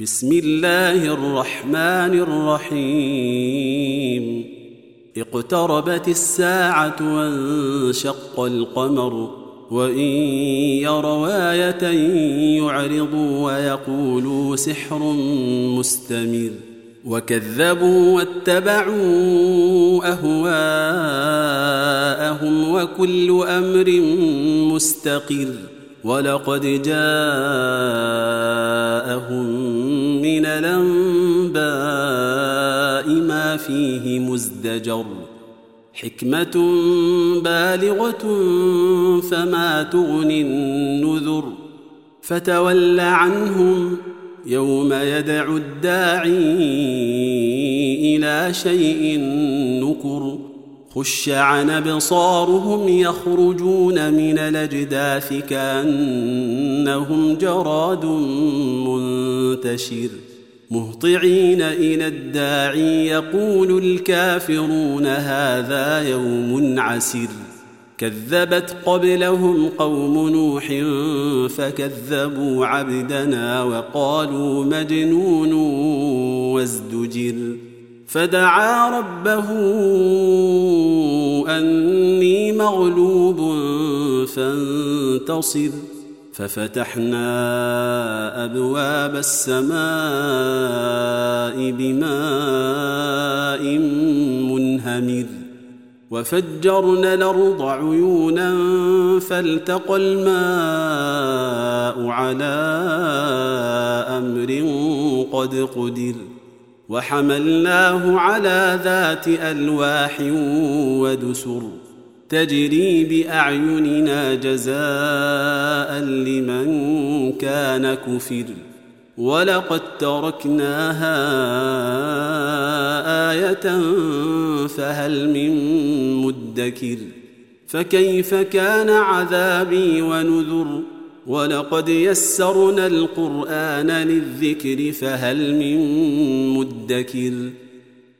بسم الله الرحمن الرحيم. اقتربت الساعة وانشق القمر وإن يروا إيه يعرضوا ويقولوا سحر مستمر. وكذبوا واتبعوا أهواءهم وكل أمر مستقر. ولقد جاءهم من الأنباء ما فيه مزدجر حكمة بالغة فما تغني النذر فتول عنهم يوم يدعو الداعي إلى شيء نكر خش عن أبصارهم يخرجون من الأجداث كأنهم جراد منتشر مهطعين إلى الداعي يقول الكافرون هذا يوم عسر كذبت قبلهم قوم نوح فكذبوا عبدنا وقالوا مجنون وازدجر. فدعا ربه أني مغلوب فانتصر. ففتحنا أبواب السماء بماء منهمر وفجرنا الأرض عيونا فالتقى الماء على أمر قد قدر وحملناه على ذات ألواح ودسر تجري بأعيننا جزاء لمن كان كفر. ولقد تركناها آية فهل من مدكر. فكيف كان عذابي ونذر؟ ولقد يسرنا القرآن للذكر فهل من مدكر.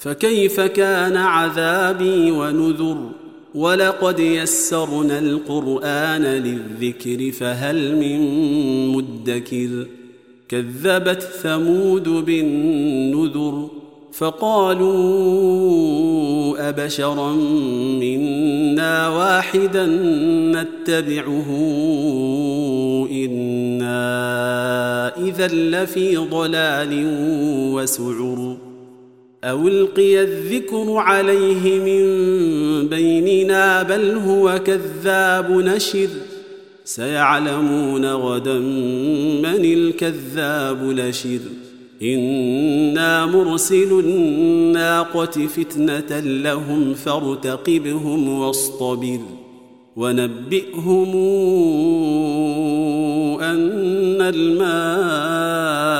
فكيف كان عذابي ونذر ولقد يسرنا القرآن للذكر فهل من مدكر كذبت ثمود بالنذر فقالوا أبشرا منا واحدا نتبعه إنا إذا لفي ضلال وسعر أو القي الذكر عليه من بيننا بل هو كذاب نشر. سيعلمون غدا من الكذاب لشر. إنا مرسل الناقة فتنة لهم فارتقبهم واصطبر. ونبئهم أن الماء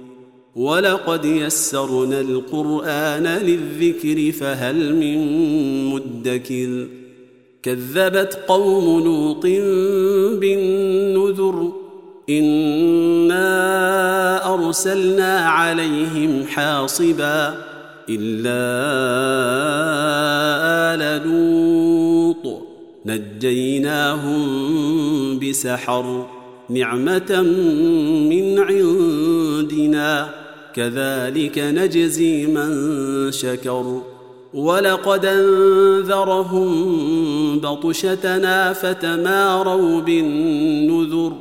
ولقد يسرنا القرآن للذكر فهل من مدكر كذبت قوم لوط بالنذر إنا أرسلنا عليهم حاصبا إلا آل لوط نجيناهم بسحر نعمة من عندنا كذلك نجزي من شكر. ولقد أنذرهم بطشتنا فتماروا بالنذر.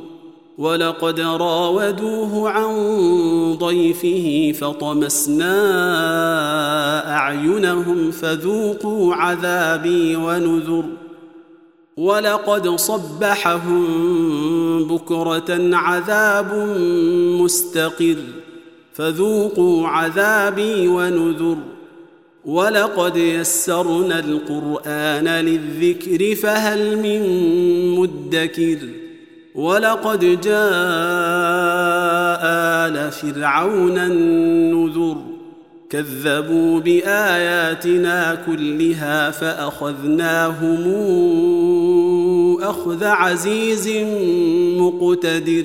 ولقد راودوه عن ضيفه فطمسنا أعينهم فذوقوا عذابي ونذر. ولقد صبحهم بكرة عذاب مستقر. فذوقوا عذابي ونذر. ولقد يسرنا القرآن للذكر فهل من مدكر. ولقد جاء آل فرعون النذر. كذبوا بآياتنا كلها فأخذناهم أخذ عزيز مقتدر.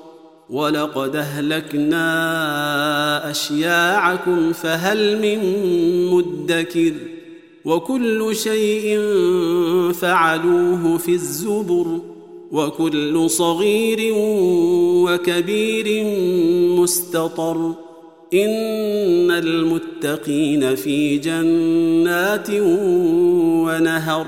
ولقد أهلكنا أشياعكم فهل من مدكر وكل شيء فعلوه في الزبر وكل صغير وكبير مستطر إن المتقين في جنات ونهر